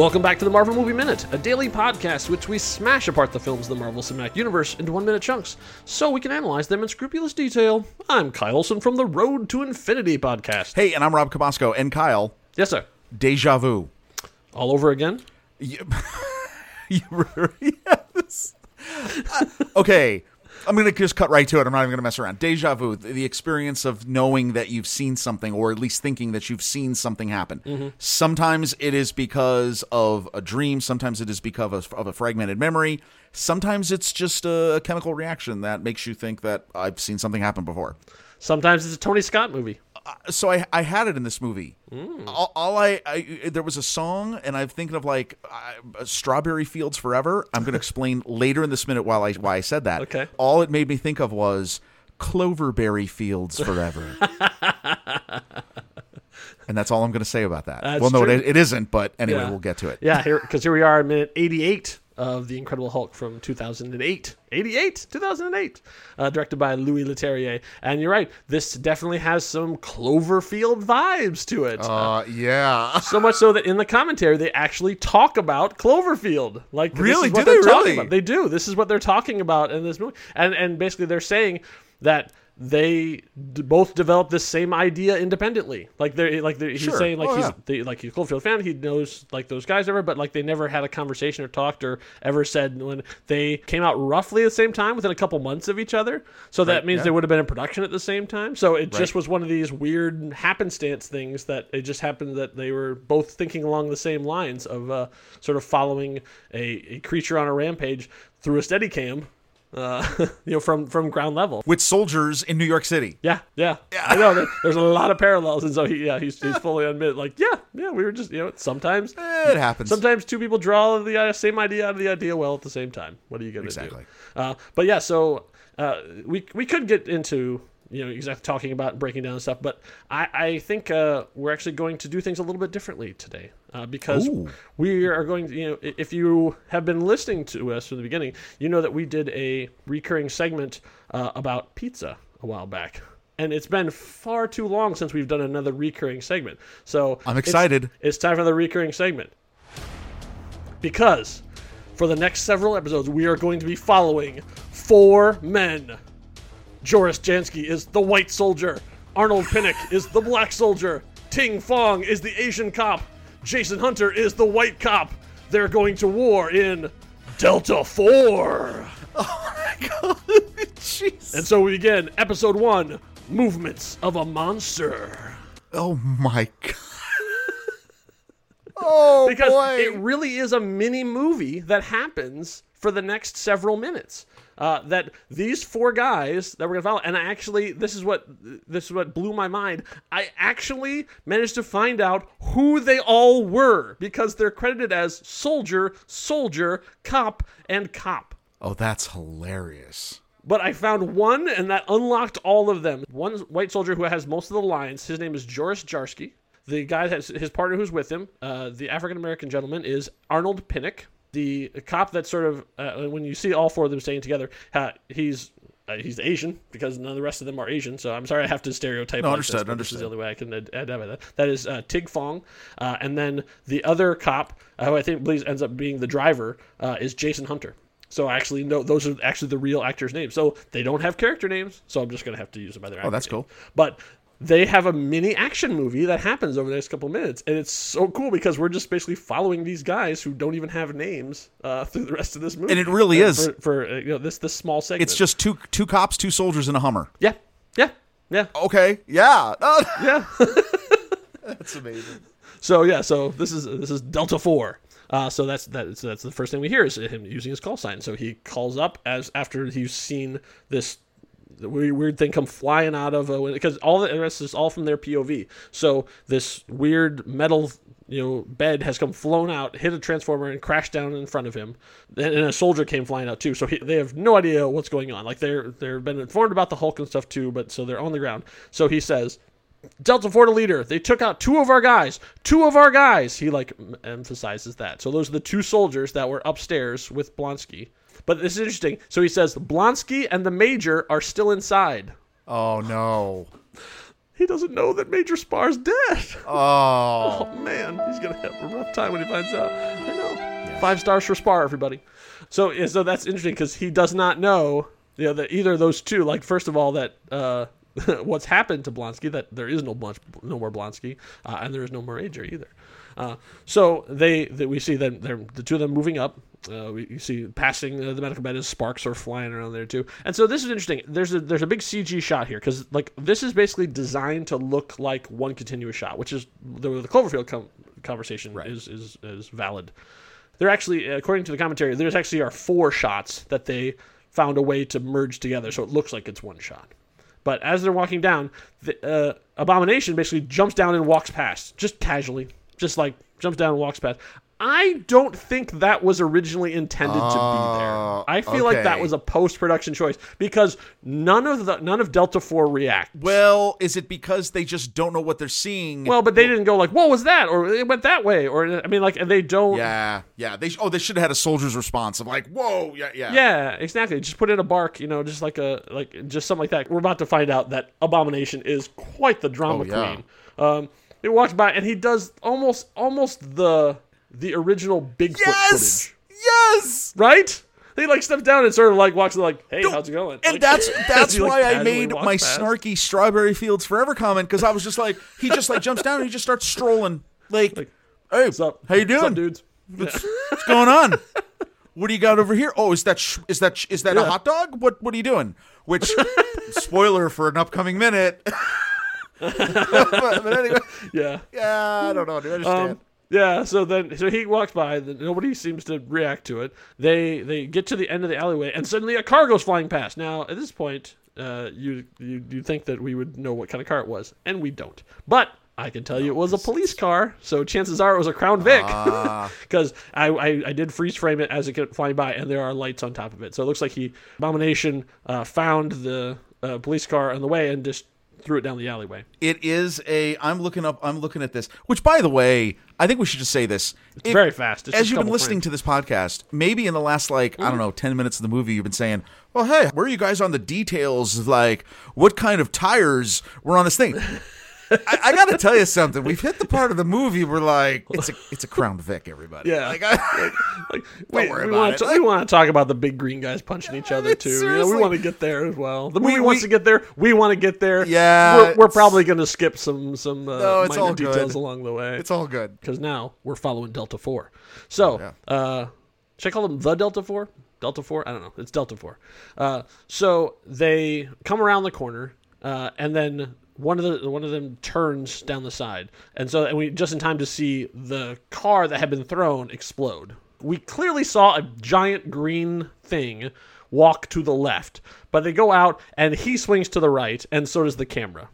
Welcome back to the Marvel Movie Minute, a daily podcast which we smash apart the films of the Marvel Cinematic Universe into one minute chunks so we can analyze them in scrupulous detail. I'm Kyle Olson from the Road to Infinity podcast. Hey, and I'm Rob Cabasco. And Kyle, Yes, sir. deja vu. All over again? Yes. Uh, okay, I'm going to just cut right to it. I'm not even going to mess around. Deja vu, the experience of knowing that you've seen something, or at least thinking that you've seen something happen. Mm-hmm. Sometimes it is because of a dream. Sometimes it is because of, of a fragmented memory. Sometimes it's just a chemical reaction that makes you think that I've seen something happen before. Sometimes it's a Tony Scott movie. So I I had it in this movie. All, all I, I there was a song, and I'm thinking of like uh, "Strawberry Fields Forever." I'm going to explain later in this minute while I why I said that. Okay. All it made me think of was "Cloverberry Fields Forever," and that's all I'm going to say about that. That's well, no, it, it isn't. But anyway, Yeah. we'll get to it. Yeah, here because here we are at minute 88 of The Incredible Hulk from 2008. 88? 2008. Uh, directed by Louis Leterrier. And you're right, this definitely has some Cloverfield vibes to it. Uh, yeah. so much so that in the commentary they actually talk about Cloverfield. Like this Really? is what Do they're they talking really? about. They do. This is what they're talking about in this movie. And and basically they're saying that they d- both developed this same idea independently. Like they're like they're, he's Sure. saying like Oh, he's yeah. the, like he's a Cloverfield fan. He knows like those guys ever, but like they never had a conversation or talked or ever said when they came out roughly at the same time within a couple months of each other. So that Right, means yeah. they would have been in production at the same time. So it just was one of these weird happenstance things that it just happened that they were both thinking along the same lines of uh, sort of following a, a creature on a rampage through a steady cam. Uh, you know, from from ground level. With soldiers in New York City. Yeah, yeah, I know. There's a lot of parallels, and so he, yeah, he's, he's fully admitted, like, yeah, yeah, we were just, you know, sometimes, It happens. sometimes two people draw the uh, same idea out of the idea well at the same time. What are you gonna Exactly. do? Uh, but yeah, so uh, we we could get into you know exactly talking about breaking down and stuff, but I I think uh, we're actually going to do things a little bit differently today uh, because Ooh. we are going to you know if you have been listening to us from the beginning, you know that we did a recurring segment uh, about pizza a while back. And it's been far too long since we've done another recurring segment. So I'm it's- excited. it's time for the recurring segment. Because for the next several episodes, we are going to be following four men. Joris Jarsky is the white soldier. Arnold Pinnock is the black soldier. Tig Fong is the Asian cop. Jason Hunter is the white cop. They're going to war in Delta 4. Oh my god. Jeez. And so we begin episode one Movements of a Monster. Oh my god. oh because boy. it really is a mini movie that happens for the next several minutes. Uh, that these four guys that we're gonna follow, and I actually, this is what this is what blew my mind. I actually managed to find out who they all were because they're credited as soldier, soldier, cop, and cop. oh, that's hilarious. But I found one, and that unlocked all of them. One white soldier who has most of the lines. His name is Joris Jarsky. The guy has his partner who's with him. Uh, the African American gentleman is Arnold Pinnock. The cop that sort of uh, when you see all four of them staying together, uh, he's uh, he's Asian because none of the rest of them are Asian. So I'm sorry I have to stereotype. No, like understood, This, but This is the only way I can ad- add that. That is uh, Tig Fong, uh, and then the other cop, uh, who I think believes ends up being the driver, uh, is Jason Hunter. So I actually know those are actually the real actors' names. So they don't have character names, so I'm just gonna have to use them by their. Oh, that's name. cool. But they have a mini action movie that happens over the next couple of minutes, and it's so cool because we're just basically following these guys who don't even have names uh, through the rest of this movie. And it really Uh, is. for, for uh, you know this this small segment. It's just two two cops, two soldiers, and a Hummer. yeah, yeah, yeah, Okay, yeah, Oh, yeah. that's amazing. So yeah, so this is this is Delta Four. Uh, so that's that's that's the first thing we hear is him using his call sign. So he calls up as after he's seen this weird, weird thing come flying out of a because all the rest is all from their POV. So this weird metal you know bed has come flown out, hit a transformer, and crashed down in front of him. And, a soldier came flying out too. So he, they have no idea what's going on. Like they're they've been informed about the Hulk and stuff too, but so they're on the ground. So he says. Delta Four to leader. They took out two of our guys. Two of our guys. He like emphasizes that. So those are the two soldiers that were upstairs with Blonsky. But this is interesting. So he says Blonsky and the major are still inside. Oh no. he doesn't know that Major Sparr's dead. Oh, Oh man, he's gonna have a rough time when he finds out. I know. Five stars for Spar, everybody. So, so that's interesting because he does not know, you know, that either of those two. Like, first of all, that uh, what's happened to Blonsky, that there is no Blons- no more Blonsky, uh, and there is no more Major either. Uh, so they, that we see them, they're the two of them moving up. Uh, we you see passing uh, the medical bed as sparks are flying around there too. And so this is interesting. There's a there's a big CG shot here because like this is basically designed to look like one continuous shot, which is the, the Cloverfield com- conversation is, is is valid. There actually, according to the commentary, there's actually are four shots that they found a way to merge together, so it looks like it's one shot. But as they're walking down, the uh, Abomination basically jumps down and walks past, just casually, just like jumps down and walks past. I don't think that was originally intended to be there. Oh, I feel like that was a post-production choice because none of the none of Delta Four react. well, is it because they just don't know what they're seeing? Well, but they didn't go like, "What was that?" or "It went that way," or I mean, like, and they don't. yeah, yeah. They oh, they should have had a soldier's response of like, "Whoa, yeah, yeah." Yeah, exactly. Just put in a bark, you know, just like a like just something like that. We're about to find out that Abomination is quite the drama Oh, yeah. queen. Um, he walks by and he does almost almost the the original Bigfoot Yes, footage, yes. right? He like steps down and sort of like walks like, "Hey, how's it going?" And Like, that's that's he, like, why I made my past. snarky Strawberry Fields Forever comment because I was just like, he just like jumps down and he just starts strolling, like, Like, "Hey, What's up? How you What's up, doing? dudes? What's, what's going on? What do you got over here? Oh, is that sh- is that sh- is that a hot dog? What what are you doing? Which spoiler for an upcoming minute. but, but anyway, Yeah. yeah, I don't know. Do you understand? Um, yeah, so then so he walks by, nobody seems to react to it. They they get to the end of the alleyway and suddenly a car goes flying past. Now, at this point, uh, you you you think that we would know what kind of car it was, and we don't. But I can tell you it was a police car, so chances are it was a Crown Vic. Ah. Because I, I, I did freeze frame it as it kept flying by, and there are lights on top of it. So it looks like he Abomination uh, found the uh, police car on the way and just threw it down the alleyway. it is a. I'm looking up. I'm looking at this. Which, by the way, I think we should just say this. It's very fast. It's as you've been listening frames. to this podcast, maybe in the last like I don't mm. know ten minutes of the movie, you've been saying, "Well, hey, where are you guys on the details? of, Like, what kind of tires were on this thing?" I, I got to tell you something. We've hit the part of the movie where like it's a it's a Crown Vic, everybody. Yeah. like, I, Like, we, worry we about want it. to, we want to talk about the big green guys punching each other too. You know, we want to get there as well. The movie We- wants we- to get there. We want to get there. Yeah, we're, we're probably going to skip some some uh, No, it's minor details along the way it's all good. because now we're following Delta Four. So, yeah. uh, should I call them the Delta Four? Delta Four? I don't know. It's Delta Four. Uh, so they come around the corner, uh, and then one of the one of them turns down the side, and so and we just in time to see the car that had been thrown explode. We clearly saw a giant green thing walk to the left, but they go out and he swings to the right, and so does the camera.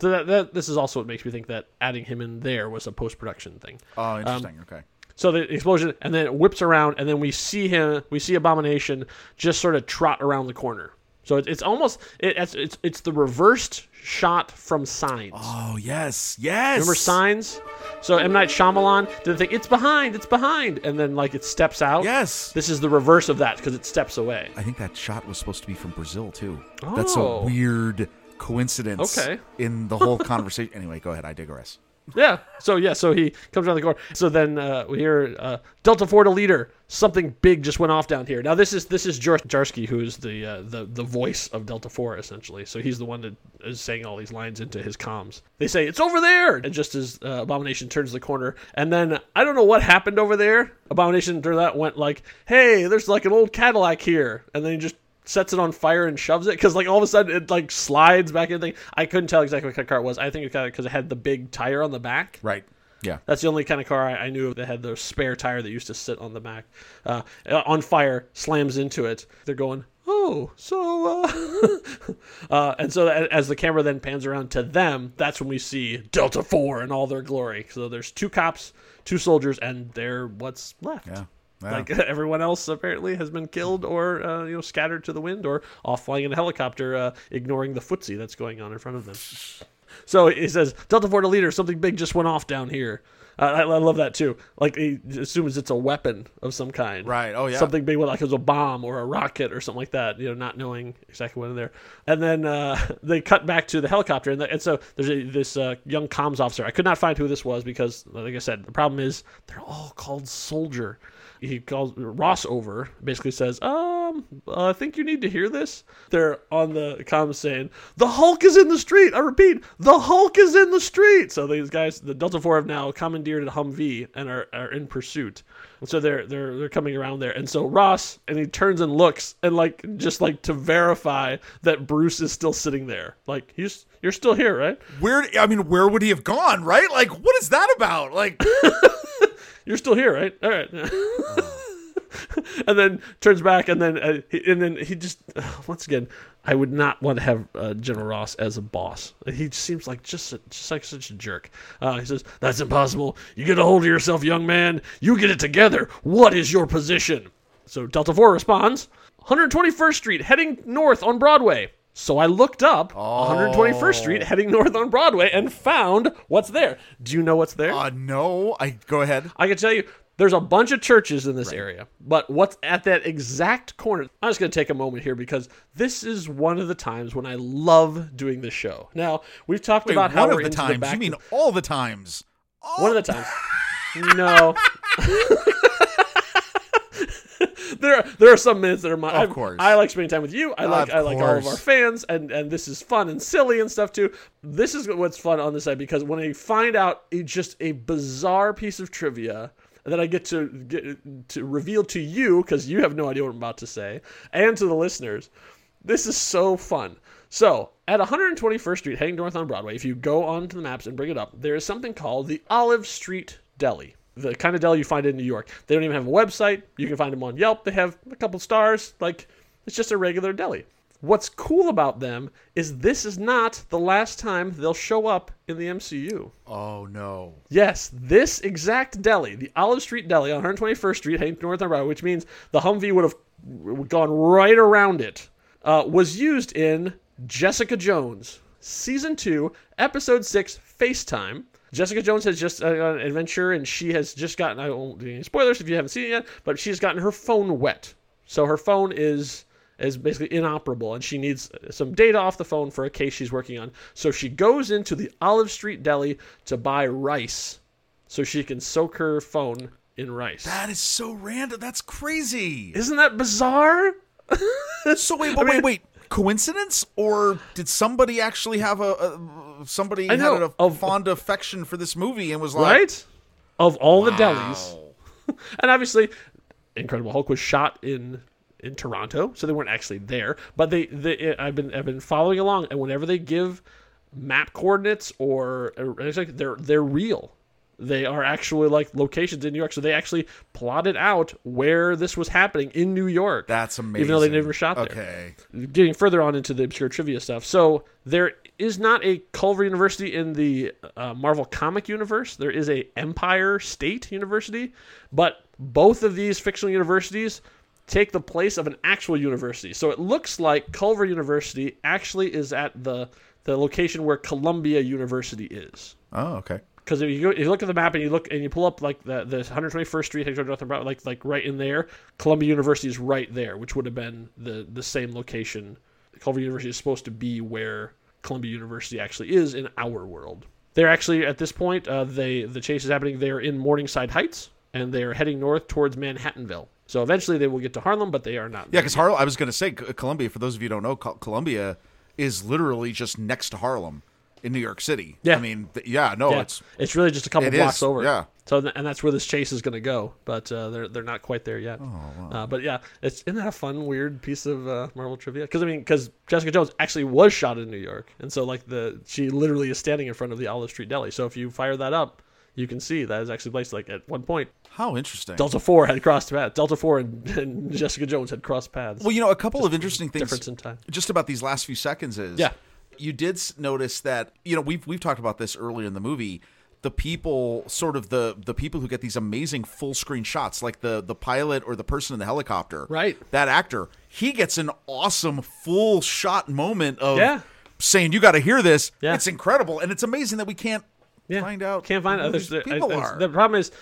So that, that this is also what makes me think that adding him in there was a post production thing. Oh, um, interesting. okay. So the explosion, and then it whips around, and then we see him, we see Abomination just sort of trot around the corner. So it, it's almost it, it's, it's it's the reversed shot from Signs. Oh yes, yes. Remember Signs? So M Night Shyamalan did the thing. It's behind, it's behind, and then like it steps out. Yes. This is the reverse of that because it steps away. I think that shot was supposed to be from Brazil too. That's a Oh. weird coincidence. Okay. In the whole conversation. anyway, go ahead. I digress. Yeah. So yeah. So he comes around the corner. So then uh, we hear uh, Delta Four to leader. Something big just went off down here. Now this is this is Jarsky, who's the uh, the the voice of Delta Four essentially. So he's the one that is saying all these lines into his comms. They say it's over there, and just as uh, Abomination turns the corner, and then I don't know what happened over there. Abomination turned that went like, "Hey, there's like an old Cadillac here," and then he just sets it on fire and shoves it because like all of a sudden it like slides back in. I couldn't tell exactly what kind of car it was. I think it kind of because it had the big tire on the back. Right. Yeah. That's the only kind of car I, I knew of that had the spare tire that used to sit on the back. Uh, on fire, slams into it. They're going, oh, so. Uh... uh, and so as the camera then pans around to them, that's when we see Delta 4 in all their glory. So there's two cops, two soldiers, and they're what's left. Yeah. Like everyone else apparently has been killed or uh, you know scattered to the wind or off flying in a helicopter, uh, ignoring the footsie that's going on in front of them. So he says, Delta 4 leader, something big just went off down here. I, I love that too. Like he assumes it's a weapon of some kind, Right. Oh, yeah. something big, like it was a bomb or a rocket or something like that. You know, not knowing exactly what in there. And then uh, they cut back to the helicopter, and, the, and so there's a, this uh, young comms officer. I could not find who this was because, like I said, the problem is they're all called soldier. He calls Ross over, basically says, "Um, I think you need to hear this." They're on the comms saying, "The Hulk is in the street." I repeat, "The Hulk is in the street." So these guys, the Delta Four, have now commandeered a Humvee and are, are in pursuit. And so they're they're they're coming around there, and so Ross and he turns and looks and like just like to verify that Bruce is still sitting there, like he's you're still here, right? Where I mean, where would he have gone? Right? Like, what is that about? Like, You're still here, right? All right. and then turns back, and then uh, and then he just uh, once again, I would not want to have uh, General Ross as a boss. He seems like just a, just like such a jerk. Uh, he says, "That's impossible. You get a hold of yourself, young man. You get it together. What is your position?" So Delta Four responds, "121st Street, heading north on Broadway." So I looked up 121st Street, heading north on Broadway, and found what's there. Do you know what's there? uh, no. I go ahead. I can tell you there's a bunch of churches in this area, but what's at that exact corner? I'm just going to take a moment here because this is one of the times when I love doing this show. Now, we've talked Wait, about how one we're of the times. the you mean all the times? one of the times? no. there, there are some minutes that are my. Of I- course. I like spending time with you. I like, I like all of our fans, and and this is fun and silly and stuff too. This is what's fun on this side because when I find out a, just a bizarre piece of trivia that I get to get to reveal to you because you have no idea what I'm about to say, and to the listeners, this is so fun. So, at 121st Street, heading north on Broadway, if you go onto the maps and bring it up, there is something called the Olive Street Deli. The kind of deli you find in New York. They don't even have a website. You can find them on Yelp. They have a couple stars. Like, it's just a regular deli. What's cool about them is this is not the last time they'll show up in the MCU. Oh no. Yes, this exact deli, the Olive Street Deli on 121st Street, heading north on Broadway, which means the Humvee would have gone right around it, uh, was used in Jessica Jones, Season 2, Episode 6, FaceTime. Jessica Jones has just uh, an adventure, and she has just gotten, I won't do any spoilers if you haven't seen it yet, but she's gotten her phone wet. So her phone is is basically inoperable and she needs some data off the phone for a case she's working on. So she goes into the Olive Street Deli to buy rice so she can soak her phone in rice. That is so random. That's crazy. Isn't that bizarre? So wait, but mean- wait, wait. Coincidence, or did somebody actually have a, a somebody had a of- fond affection for this movie and was like, Right? Of all the delis. and obviously Incredible Hulk was shot in in Toronto, so they weren't actually there. But they, they I've been I've been following along, and whenever they give map coordinates or, or it's like they're they're real. They are actually like locations in New York, so they actually plotted out where this was happening in New York. That's amazing. Even though they never shot there Okay. getting further on into the obscure trivia stuff. So there is not a Culver University in the uh, Marvel comic universe. There is a Empire State University, but both of these fictional universities take the place of an actual university. So it looks like Culver University actually is at the the location where Columbia University is Oh, okay. Because if you if you look at the map and you look and you pull up like the the 121st Street, Hector North and Broad- like like right in there, Columbia University is right there, which would have been the the same location. Columbia University is supposed to be where Columbia University actually is in our world. They're actually at this point, uh, they the chase is happening. They're in Morningside Heights and they're heading north towards Manhattanville. So eventually they will get to Harlem, but they are not. Yeah, because Harlem. I was going to say Columbia. For those of you who don't know, Columbia is literally just next to Harlem in New York City. Yeah. I mean, th- yeah, no, Yeah, it's it's really just a couple blocks is, over. yeah. So th- and that's where this chase is going to go, but uh, they're they're not quite there yet. Oh, uh, but yeah, it's isn't that a fun weird piece of uh, Marvel trivia? Because I mean, because Jessica Jones actually was shot in New York, and so like the she literally is standing in front of the Olive Street Deli. So if you fire that up, you can see that is actually placed like at one point. how interesting. Delta Four had crossed paths. Delta Four and, and Jessica Jones had crossed paths. well, you know, a couple of interesting things difference in time. just about these last few seconds is Yeah. You did notice that you know we've we've talked about this earlier in the movie the people sort of the the people who get these amazing full screen shots like the the pilot or the person in the helicopter Right. that actor he gets an awesome full shot moment of Yeah. saying you got to hear this Yeah. it's incredible and it's amazing that we can't Yeah, find out. Can't find who others. these uh, people I- I- are. The problem is,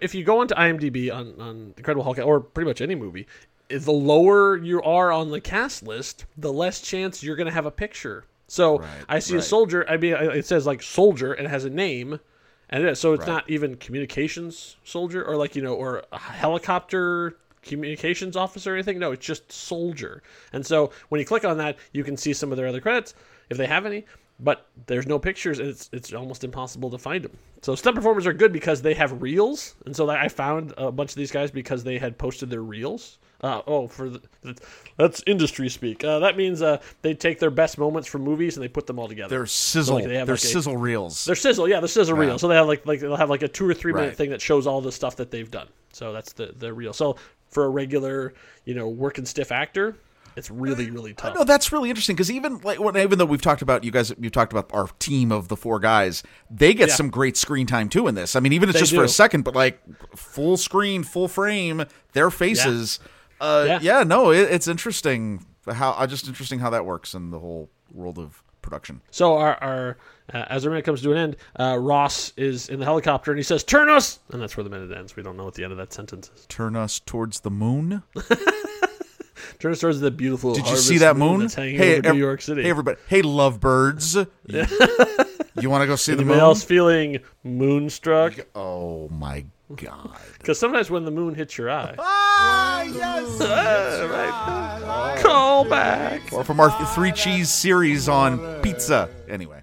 if you go onto IMDb on on Incredible Hulk or pretty much any movie, eh, the lower you are on the cast list, the less chance you're going to have a picture. So Right, I see a soldier. I mean, it says like soldier and it has a name, and it is, so it's Right. not even communications soldier or like you know or a helicopter communications officer or anything. No, it's just soldier. And so when you click on that, you can see some of their other credits if they have any. But there's no pictures, and it's it's almost impossible to find them. So stunt performers are good because they have reels, and so I found a bunch of these guys because they had posted their reels. Uh, oh, for the, that's industry speak. Uh, that means uh, they take their best moments from movies and they put them all together. They're sizzle. like, they have They're like a- sizzle reels. They're sizzle, yeah, the sizzle reel. So they have like like they'll have like a two or three minute Right. thing that shows all the stuff that they've done. So that's the the reel. So for a regular, you know, working stiff actor, it's really really tough. No, that's really interesting because even like when, even though we've talked about you guys, you've talked about our team of the four guys, they get Yeah. some great screen time too in this. I mean, even if it's They just for a second, but like full screen, full frame, their faces. Uh, yeah. Yeah. no, it, it's interesting how uh, just interesting how that works in the whole world of production. So our, our uh, as our minute comes to an end, uh, Ross is in the helicopter and he says, "Turn us," and that's where the minute ends. We don't know what the end of that sentence is. Turn us towards the moon. Turn us towards the beautiful. Did you see that moon? hanging hey, ev- New York City? Hey, everybody. Hey, lovebirds. you want to go see the Anybody moon? else feeling moonstruck? Oh my god. Because sometimes when the moon hits your eye, ah, yes. right? Call back. or from our three cheese series on pizza. Anyway,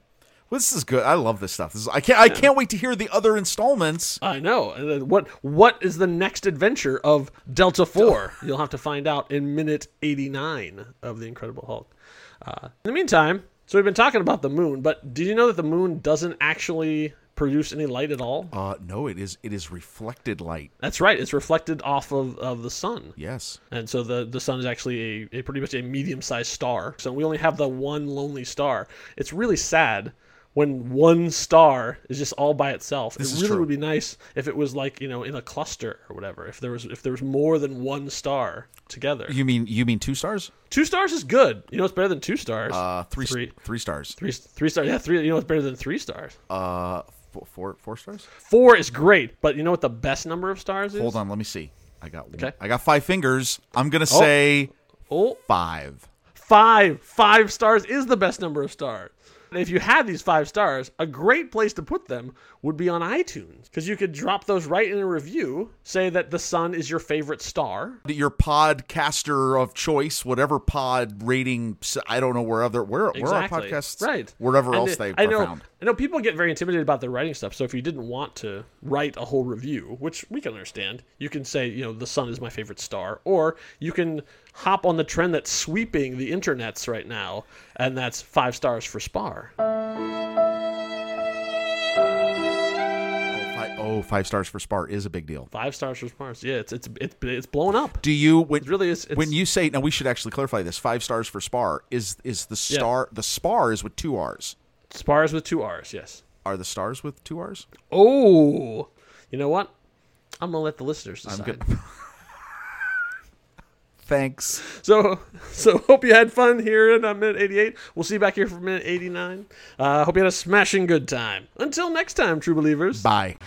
well, this is good. I love this stuff. This is, I can't. I can't wait to hear the other installments. I know. And then What what is the next adventure of Delta Four? You'll have to find out in minute eighty nine of the Incredible Hulk. Uh, in the meantime, so we've been talking about the moon, but did you know that the moon doesn't actually produce any light at all? Uh, no, it is. It is reflected light. That's right. It's reflected off of, of the sun. Yes. And so the, the sun is actually a, a pretty much a medium sized star. So we only have the one lonely star. It's really sad when one star is just all by itself. This it really true. would be nice if it was like, you know, in a cluster or whatever. If there was if there was more than one star together. You mean you mean two stars? two stars is good. You know it's better than two stars? Uh, three Three. three stars. three three stars. Yeah, three you know it's better than three stars? Uh, four four, four stars. Four is great, but you know what the best number of stars is? Hold on, let me see. I got Okay. I got five fingers. I'm gonna oh. say Oh, five. Five. Five stars is the best number of stars. If you had these five stars, a great place to put them would be on iTunes because you could drop those right in a review. Say that the sun is your favorite star. Your podcaster of choice, whatever pod rating. I don't know where other where where are podcasts right? wherever And else it- they I know. found. I know people get very intimidated about their writing stuff. So if you didn't want to write a whole review, which we can understand, you can say, you know, the sun is my favorite star, or you can hop on the trend that's sweeping the internets right now, and that's five stars for Sparr. Oh, five, oh, five stars for Sparr is a big deal. Five stars for Sparr. Yeah, it's it's it's it's blown up. Do you when It really is. It's, when you say now we should actually clarify this five stars for Sparr is is the Yeah. star the Sparr is with two R's. Sparrs with two R's, yes. Are the stars with two R's? Oh, you know what? I'm gonna let the listeners decide. Thanks. So, so hope you had fun here in uh, minute 88. We'll see you back here for minute 89. Uh, hope you had a smashing good time. Until next time, true believers. Bye.